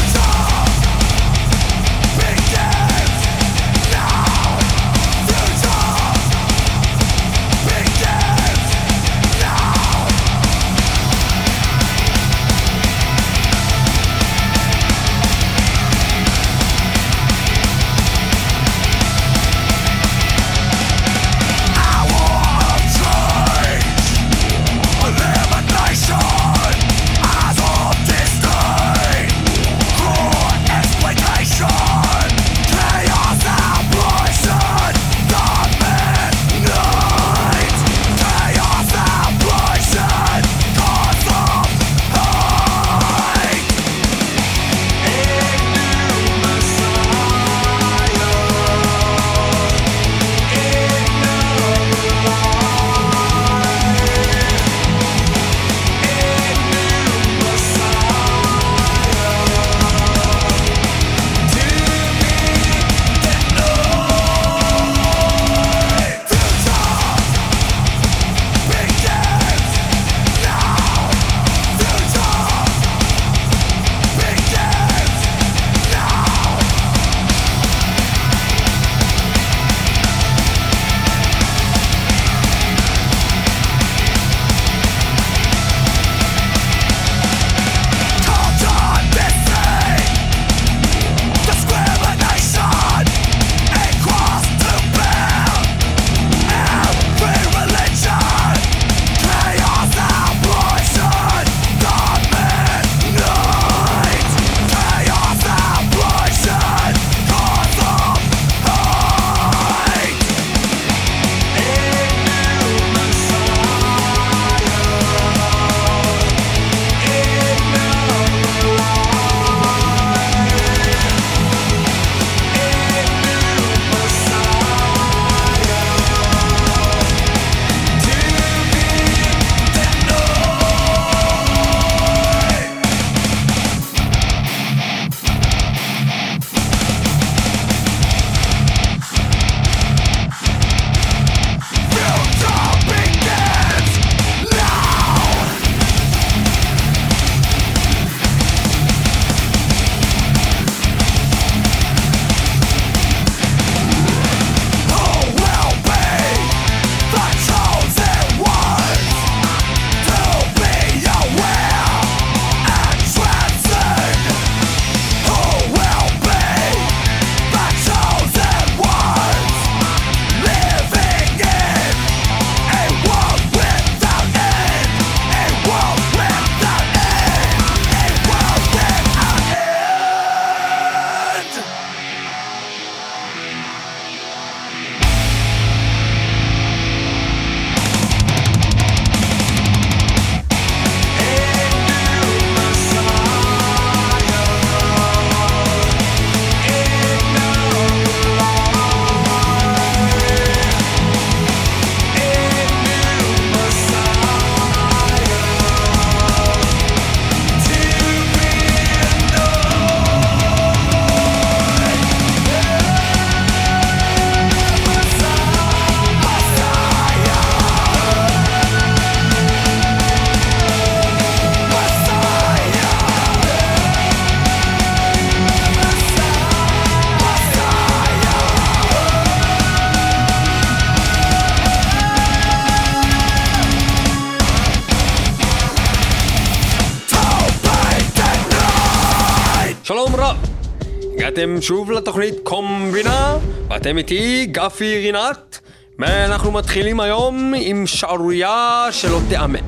הגעתם שוב לתוכנית קומבינה, ואתם איתי גפי רינת, ואנחנו מתחילים היום עם שערורייה שלא תיאמן.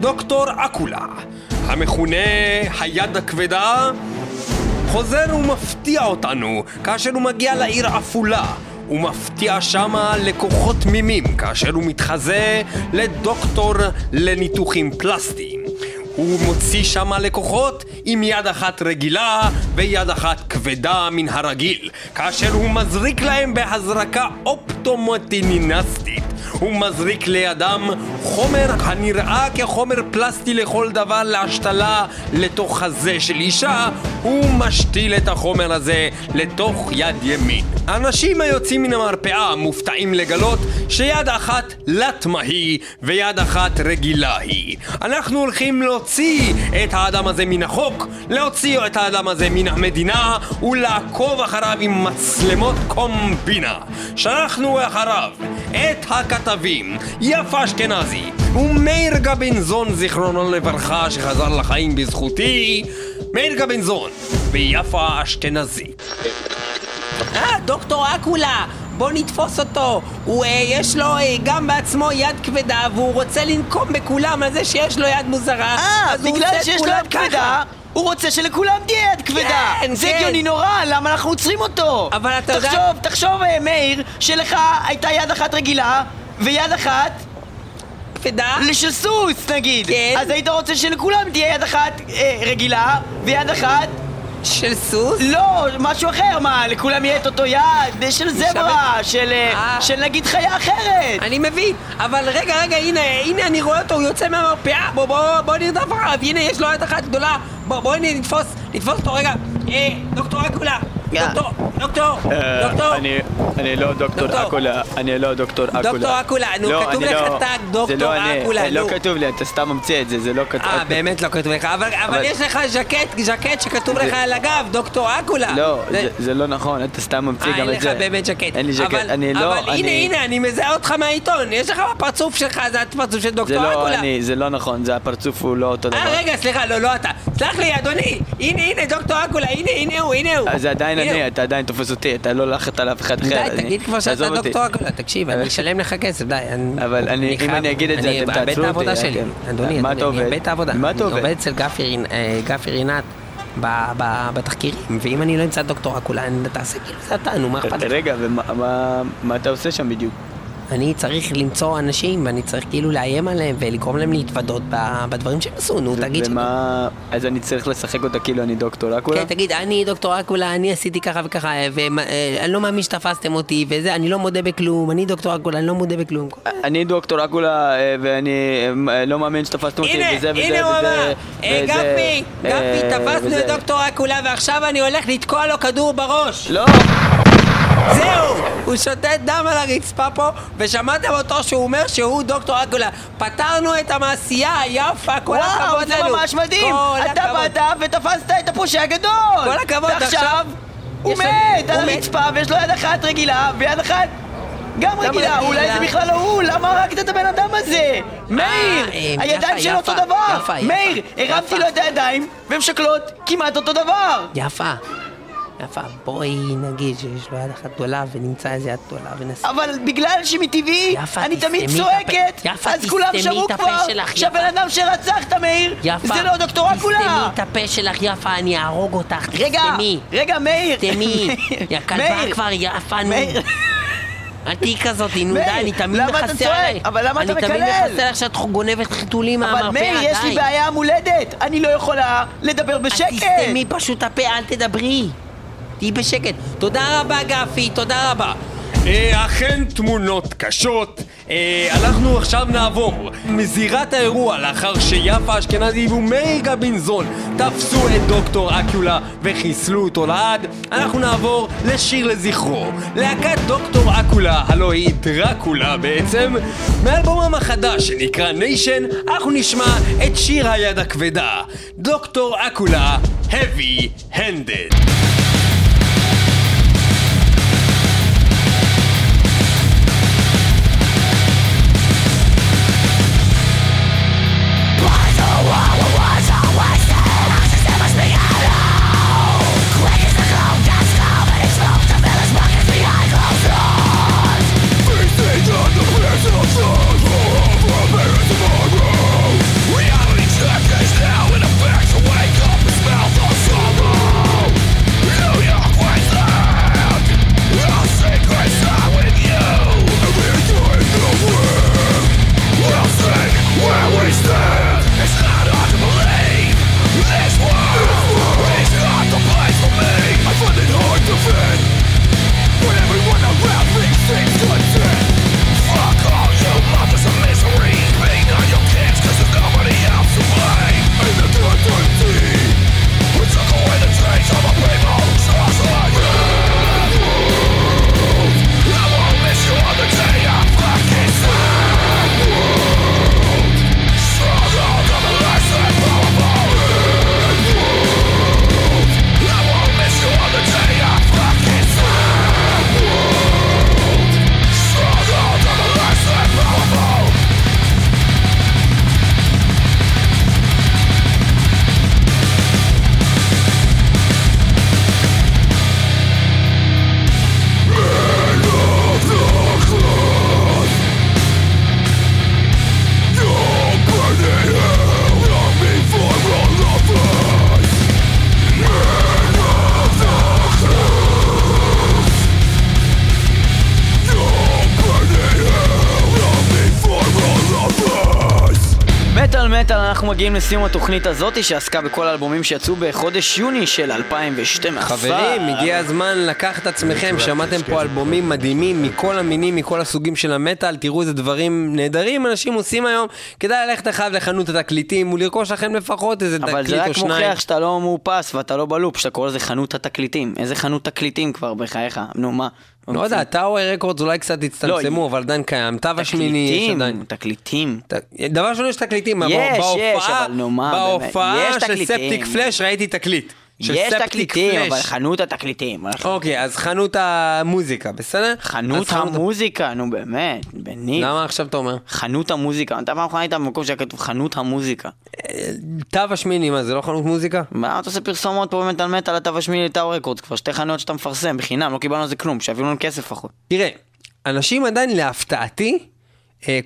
דוקטור אקולה, המכונה היד הכבדה, חוזר ומפתיע אותנו כאשר הוא מגיע לעיר עפולה. הוא מפתיע שמה לקוחות תמימים כאשר הוא מתחזה לדוקטור לניתוחים פלסטיים. הוא מוציא שמה לקוחות עם יד אחת רגילה ויד אחת כבדה מן הרגיל כאשר הוא מזריק להם בהזרקה אופטומטיננסטית הוא מזריק לידם חומר הנראה כחומר פלסטי לכל דבר להשתלה לתוך חזה של אישה. הוא משתיל את החומר הזה לתוך יד ימין. אנשים היוצאים מן המרפאה מופתעים לגלות שיד אחת לטמה היא ויד אחת רגילה היא. אנחנו הולכים להוציא את האדם הזה מן החוק להוציא את האדם הזה מן המדינה ולעקוב אחריו עם מצלמות קומבינה. שלחנו אחריו את הכתבים יפה אשכנזי ומאיר גבנזון זיכרונו לברכה שחזר לחיים בזכותי מאיר גבנזון ויפה אשכנזי אה, דוקטור אקולה, בוא נתפוס אותו. הוא, אה, יש לו אה, גם בעצמו יד כבדה, והוא רוצה לנקום בכולם על זה שיש לו יד מוזרה. אה, בגלל שיש לו יד כבדה, הוא רוצה שלכולם תהיה יד כבדה. כן, זה כן. הגיוני נורא, למה אנחנו עוצרים אותו? אבל אתה יודע- תחשוב, תחשוב, אה, מאיר, שלך הייתה יד אחת רגילה, ויד אחת... כבדה? של סוס, נגיד. כן. אז היית רוצה שלכולם תהיה יד אחת אה, רגילה, ויד אחת... של סוס? לא, משהו אחר, מה, לכולם יהיה את אותו יד? אה, של זברה, של, אה, אה. של נגיד חיה אחרת. אני מבין, אבל רגע, רגע, הנה, הנה אני רואה אותו, הוא יוצא מהמרפאה, בוא, בוא, בוא נרדוף אחריו, הנה, יש לו יד אחת גדולה, בוא, בוא נתפוס, נתפוס אותו, רגע, אה, דוקטור אקולה, דוקטור, דוקטור, דוקטור, אני לא דוקטור. אקולה, אני לא דוקטור אקולה. דוקטור אקולה, נו, כתוב לך tag, דוקטור אקולה, לא נו. כתוב לי, אתה סתם ממציא את זה, זה לא כתוב. אה, באמת לא כתוב לך, אבל, יש לך ז'קט, ז'קט שכתוב לך על הגב, דוקטור אקולה. לא, זה- זה- זה לא נכון, אתה סתם ממציא אה, גם אין את לך זה. באמת ז'קט. אין לי ז'קט, אני לא, אבל הנה. הנה, אני מזהה אותך מהעיתון, יש לך בפרצוף שלך, זה הפרצוף של זה דוקטור לא אקולה. אני, זה לא נכון, זה הפרצוף הוא לא אותו דבר. אה, רגע, סליחה, לא, לא אתה. סלח לי, אדוני. הנה, הנה, דוקטור אקולה, הנה, הנה הוא, הנה הוא. זה עדיין אני. אתה עדיין תופס אותי, אתה לא הלכת על אף אחד אחר. די, אני- תגיד כבר שאתה. דוקטור אקולה. תקשיב, אני אשלם לך כסף, די. אני- אבל אני- אם אני אגיד את זה, אתם אני תעצרו אאבד את אותי, העבודה אה, שלי. כן. אדוני, מה אדוני, אתה אני עובד? אאבד את העבודה. מה אתה אני עובד? עובד אצל גפי רינת- אה, רינת בתחקירים, ואם אני לא אמצא דוקטור אקולה, אני- תעשה כאילו זה אתה, נו, מה אכפת לך? רגע, ומה מה- מה אתה עושה שם בדיוק? אני צריך למצוא אנשים, ואני צריך כאילו לאיים עליהם ולגרום להם להתוודות ב- בדברים שהם עשו, נו, תגיד ש... ומה... אז אני צריך לשחק אותה כאילו אני דוקטור אקולה? כן, תגיד, אני דוקטור אקולה, אני עשיתי ככה וככה, ואני לא מאמין שתפסתם אותי, וזה, אני לא מודה בכלום, אני דוקטור אקולה, אני לא מודה בכלום. אני דוקטור אקולה, אה, ואני אה, לא מאמין שתפסתם אותי, הנה, וזה וזה הנה הוא וזה, אמר, אה, וזה, גפי, אה, גפי, תפסנו וזה. את דוקטור אקולה, ועכשיו אני הולך לתקוע לו כדור בראש. לא! זהו! הוא שותת דם על הרצפה פה, ושמעתם אותו שהוא אומר שהוא דוקטור אקולה. פתרנו את המעשייה, יפה, כל וואו, הכבוד זה לנו. ממש מדהים! אתה. באת ותפסת את הפושע הגדול! כל הכבוד, עכשיו- הוא מת על. הרצפה ויש לו יד אחת רגילה ויד אחת גם רגילה? אולי זה בכלל לא הוא, למה הרגת את הבן אדם הזה? מאיר! אה, הידיים שלו אותו דבר! מאיר! הרמתי לו את הידיים והן שקלות כמעט אותו דבר! יפה. יפה, בואי נגיד שיש לו יד אחת גדולה ונמצא איזה יד גדולה ונסה. אבל בגלל שמטבעי אני תמיד צועקת, אז כולם שמעו כבר שהבן. אדם שרצחת, מאיר. זה לא דוקטור אקולה! תסתמי את הפה שלך, יפה, אני אהרוג אותך. רגע, תסתמי. רגע, מאיר! תסתמי. יא כלבה. כבר, יפה, נו. אל תהיי כזאת, נו די, אני תמיד למה אתה מכסה צועק? עליי. אבל למה אתה אני תמיד מקלל? מכסה עליך שאת גונבת חיתולים אבל מהמרפאה, די. מאיר, יש לי בעיה מולדת, אני לא יכולה לדבר בשקט! אז תסתמי פשוט הפה, אל תדברי. תהיי בשקט. תודה רבה, גפי, תודה רבה. אה, אכן תמונות קשות. אה, אנחנו עכשיו נעבור מזירת האירוע לאחר שיפה אשכנזי ומאיר גבינזון תפסו את דוקטור אקיולה וחיסלו אותו לעד. אנחנו נעבור לשיר לזכרו. להקת דוקטור אקולה, הלוא היא דרקולה בעצם, מאלבומם החדש שנקרא ניישן, אנחנו נשמע את שיר היד הכבדה. דוקטור אקולה, heavy handed. מגיעים לסיום התוכנית הזאת שעסקה בכל האלבומים שיצאו בחודש יוני של 2012. חברים, הגיע הזמן לקחת את עצמכם, שמעתם פה אלבומים מדהימים מכל המינים, מכל הסוגים של המטאל, תראו איזה דברים נהדרים אנשים עושים היום, כדאי ללכת אחד לחנות התקליטים ולרכוש לכם לפחות איזה אבל זה תקליט או רק שניים. מוכיח שאתה לא מאופס ואתה לא בלופ, שאתה קורא לזה חנות התקליטים. איזה חנות תקליטים כבר בחייך? נו מה? לא יודע, טאוור רקורדס אולי קצת הצטמצמו, אבל עדיין קיים. תו השמיני יש תקליטים, עדיין. תקליטים. דבר ראשון יש תקליטים, אבל יש, יש, אבל נו מה, באמת. בהופעה של תקליטים. ספטיק פלאש ראיתי תקליט. יש תקליטים, פלאש. אבל חנות התקליטים. אוקיי, אז חנות המוזיקה, בסדר? חנות המוזיקה, נו באמת, בניב. למה עכשיו אתה אומר? חנות המוזיקה, אתה פעם אחרונה היית במקום שהיה כתוב חנות המוזיקה. תו השמיני, מה זה לא חנות מוזיקה? מה אתה עושה פרסומות פה במטאל מטאל לתו השמיני לטאו רקורדס? כבר שתי חנויות שאתה מפרסם בחינם, לא קיבלנו על זה כלום, שיביאו לנו כסף לפחות. תראה, אנשים עדיין להפתעתי אה,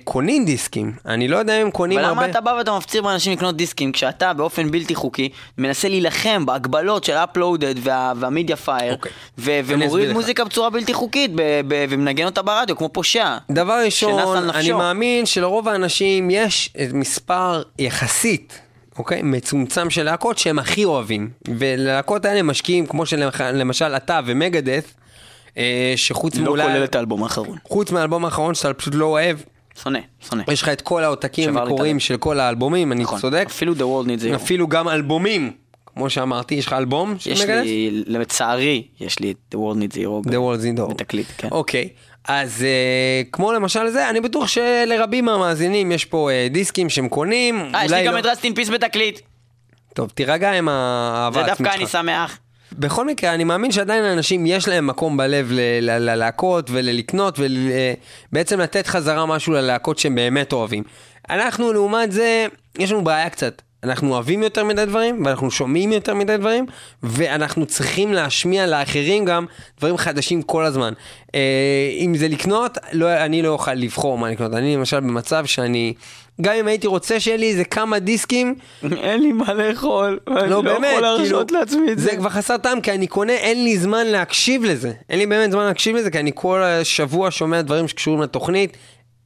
קונים דיסקים. אני לא יודע אם הם קונים הרבה... ולמה אתה בא ואתה מפציר באנשים לקנות דיסקים כשאתה באופן בלתי חוקי מנסה להילחם בהגבלות של אפלואודד והמידיה פייר. ומוריד. מוזיקה בצורה בלתי חוקית ומנגן אותה ברדיו כמו פושע. דבר ראשון. אני מאמין שלרוב האנשים יש אה, מספר יחסית, אוקיי? מצומצם של להקות שהם הכי אוהבים. וללהקות האלה משקיעים, כמו שלמשל אתה ומגדף, אה, שחוץ לא מאולי... כולל את האלבום האחרון. חוץ מהאלבום האחרון שאתה פשוט לא אוהב, שונא, שונא. יש לך את כל העותקים הלב. של כל האלבומים, אני נכון. צודק? אפילו The World Needs Hero. אפילו גם אלבומים, כמו שאמרתי, יש לך אלבום יש? לי, לצערי, יש לי את The World Needs a Hero. The World Needs a Hero. בתקליט, כן. אוקיי, אז אה, כמו למשל זה, אני בטוח שלרבים מהמאזינים יש פה אה, דיסקים שהם קונים, אה, יש לי אולי גם לא. את רסטין פיס בתקליט. טוב, תירגע עם האהבה זה העצמית דווקא. אני שמח. בכל מקרה, אני מאמין שעדיין לאנשים יש להם מקום בלב ללהקות וללקנות ובעצם לתת חזרה משהו ללהקות שהם באמת אוהבים. אנחנו, לעומת זה, יש לנו בעיה קצת. אנחנו אוהבים יותר מדי דברים, ואנחנו שומעים יותר מדי דברים, ואנחנו צריכים להשמיע לאחרים גם דברים חדשים כל הזמן. אה, אם זה לקנות, לא, אני לא אוכל לבחור מה לקנות. אני למשל במצב שאני, גם אם הייתי רוצה שיהיה לי איזה כמה דיסקים, אין לי מה לאכול. אני לא לא באמת, יכול כאילו, להרשות לעצמי את זה. זה כבר חסר טעם, כי אני קונה, אין לי זמן להקשיב לזה. אין לי באמת זמן להקשיב לזה, כי אני כל שבוע שומע דברים שקשורים לתוכנית.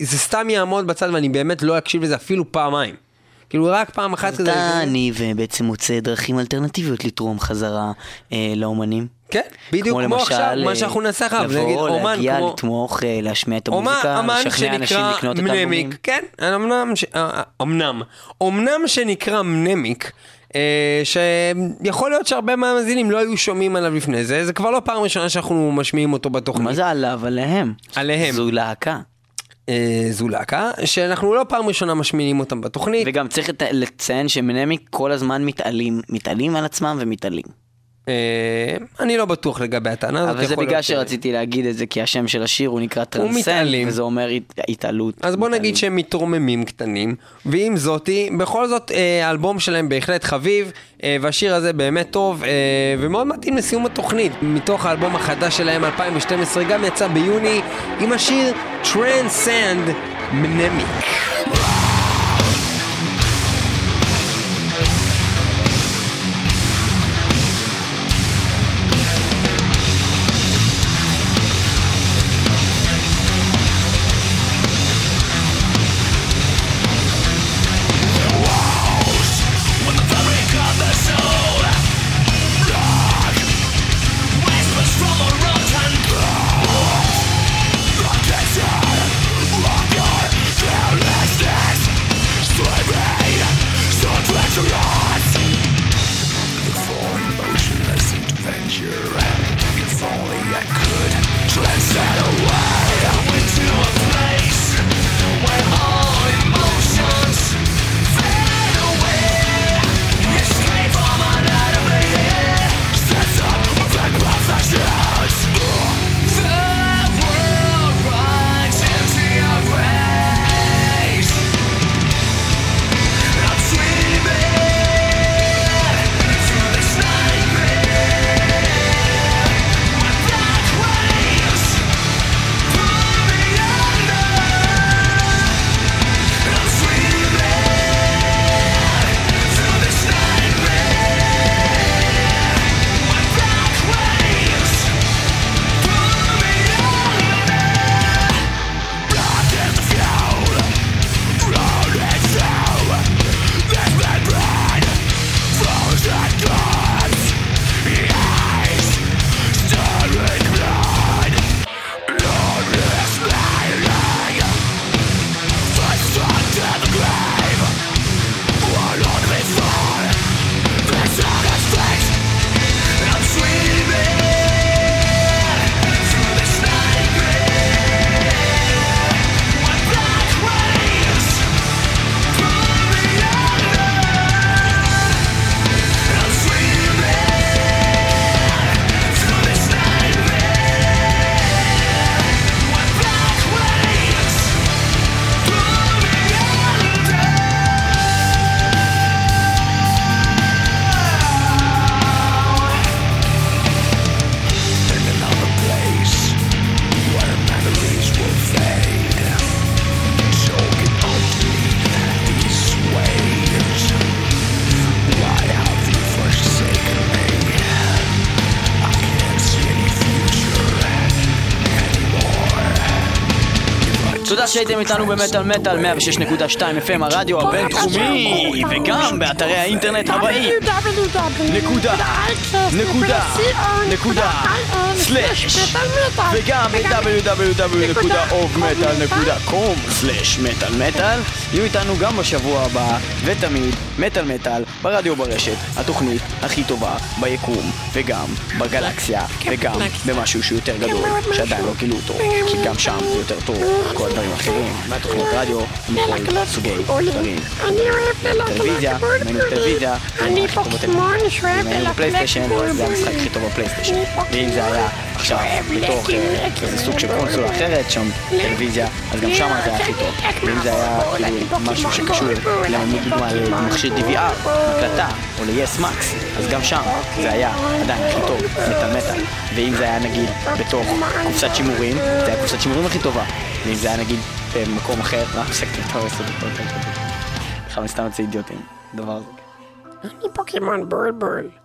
זה סתם יעמוד בצד ואני באמת לא אקשיב לזה אפילו פעמיים. כאילו רק פעם אחת כזה. אתה עני ובעצם מוצא דרכים אלטרנטיביות לתרום חזרה אה, לאומנים. כן, בדיוק כמו למשל, עכשיו, מה אה, שאנחנו נעשה עכשיו, נגיד לבוא, אומן להגיע, כמו- לתמוך, אה, להשמיע את המוזיקה, לשכנע אנשים לקנות את האלבומים. מנמיק, כן, אמנם, ש- אה, אה, אמנם, אמנם שנקרא מנמיק, אה, שיכול להיות שהרבה מהמאזינים לא היו שומעים עליו לפני זה, זה כבר לא פעם ראשונה שאנחנו משמיעים אותו בתוכנית. מה זה עליו? עליהם. עליהם. זו להקה. אה, זו להקה, שאנחנו לא פעם ראשונה משמיעים אותם בתוכנית. וגם צריך לציין שמנמיק כל הזמן מתעלים, מתעלים על עצמם ומתעלים. אה, אני לא בטוח לגבי הטענה הזאת. אבל זה בגלל ש- שרציתי להגיד את זה, כי השם של השיר הוא נקרא טרנסנד, מתעלים. וזה אומר הת- התעלות. אז בוא נגיד שהם מתרוממים קטנים, ועם זאתי, בכל זאת אה, האלבום שלהם בהחלט חביב, אה, והשיר הזה באמת טוב, אה, ומאוד מתאים לסיום התוכנית. מתוך האלבום החדש שלהם, 2012, גם יצא ביוני, עם השיר Transcend מנמיק. שהייתם איתנו במטאל מטאל 106.2 FM הרדיו הבינתחומי וגם באתרי האינטרנט הבאים. נקודה. נקודה. נקודה סלאש וגם ב-www.ofmetal.com סלאש מטאל מטאל יהיו איתנו גם בשבוע הבא ותמיד מטאל מטאל ברדיו ברשת התוכנית הכי טובה ביקום וגם בגלקסיה וגם במשהו שהוא יותר גדול שעדיין לא גילו אותו כי גם שם זה יותר טוב כל הדברים האחרים מהתוכניות רדיו עם כל סוגי דברים. טלוויזיה, אם היינו בטלוויזיה אני פוקימון שואב אם היינו בפלייסטיישן זה המשחק הכי טוב בפלייסטיישן. ואם זה היה עכשיו בתוך אה, איזה סוג של קונסולה אחרת שם טלוויזיה אז גם שם זה היה הכי טוב. ואם זה היה כאילו משהו שקשור למעמיד דוגמה למכשיר DVR הקלטה או ל-yes max אז גם שם זה היה עדיין הכי טוב מטאל מטאל ואם זה היה נגיד בתוך קופסת שימורים זה היה קופסת שימורים הכי טובה. ואם זה היה נגיד במקום אחר מה הפסקתי לטוב עשר דקות בכלל סתם יוצא אידיוטים. דבר. הזה אני פוקימון בולבול.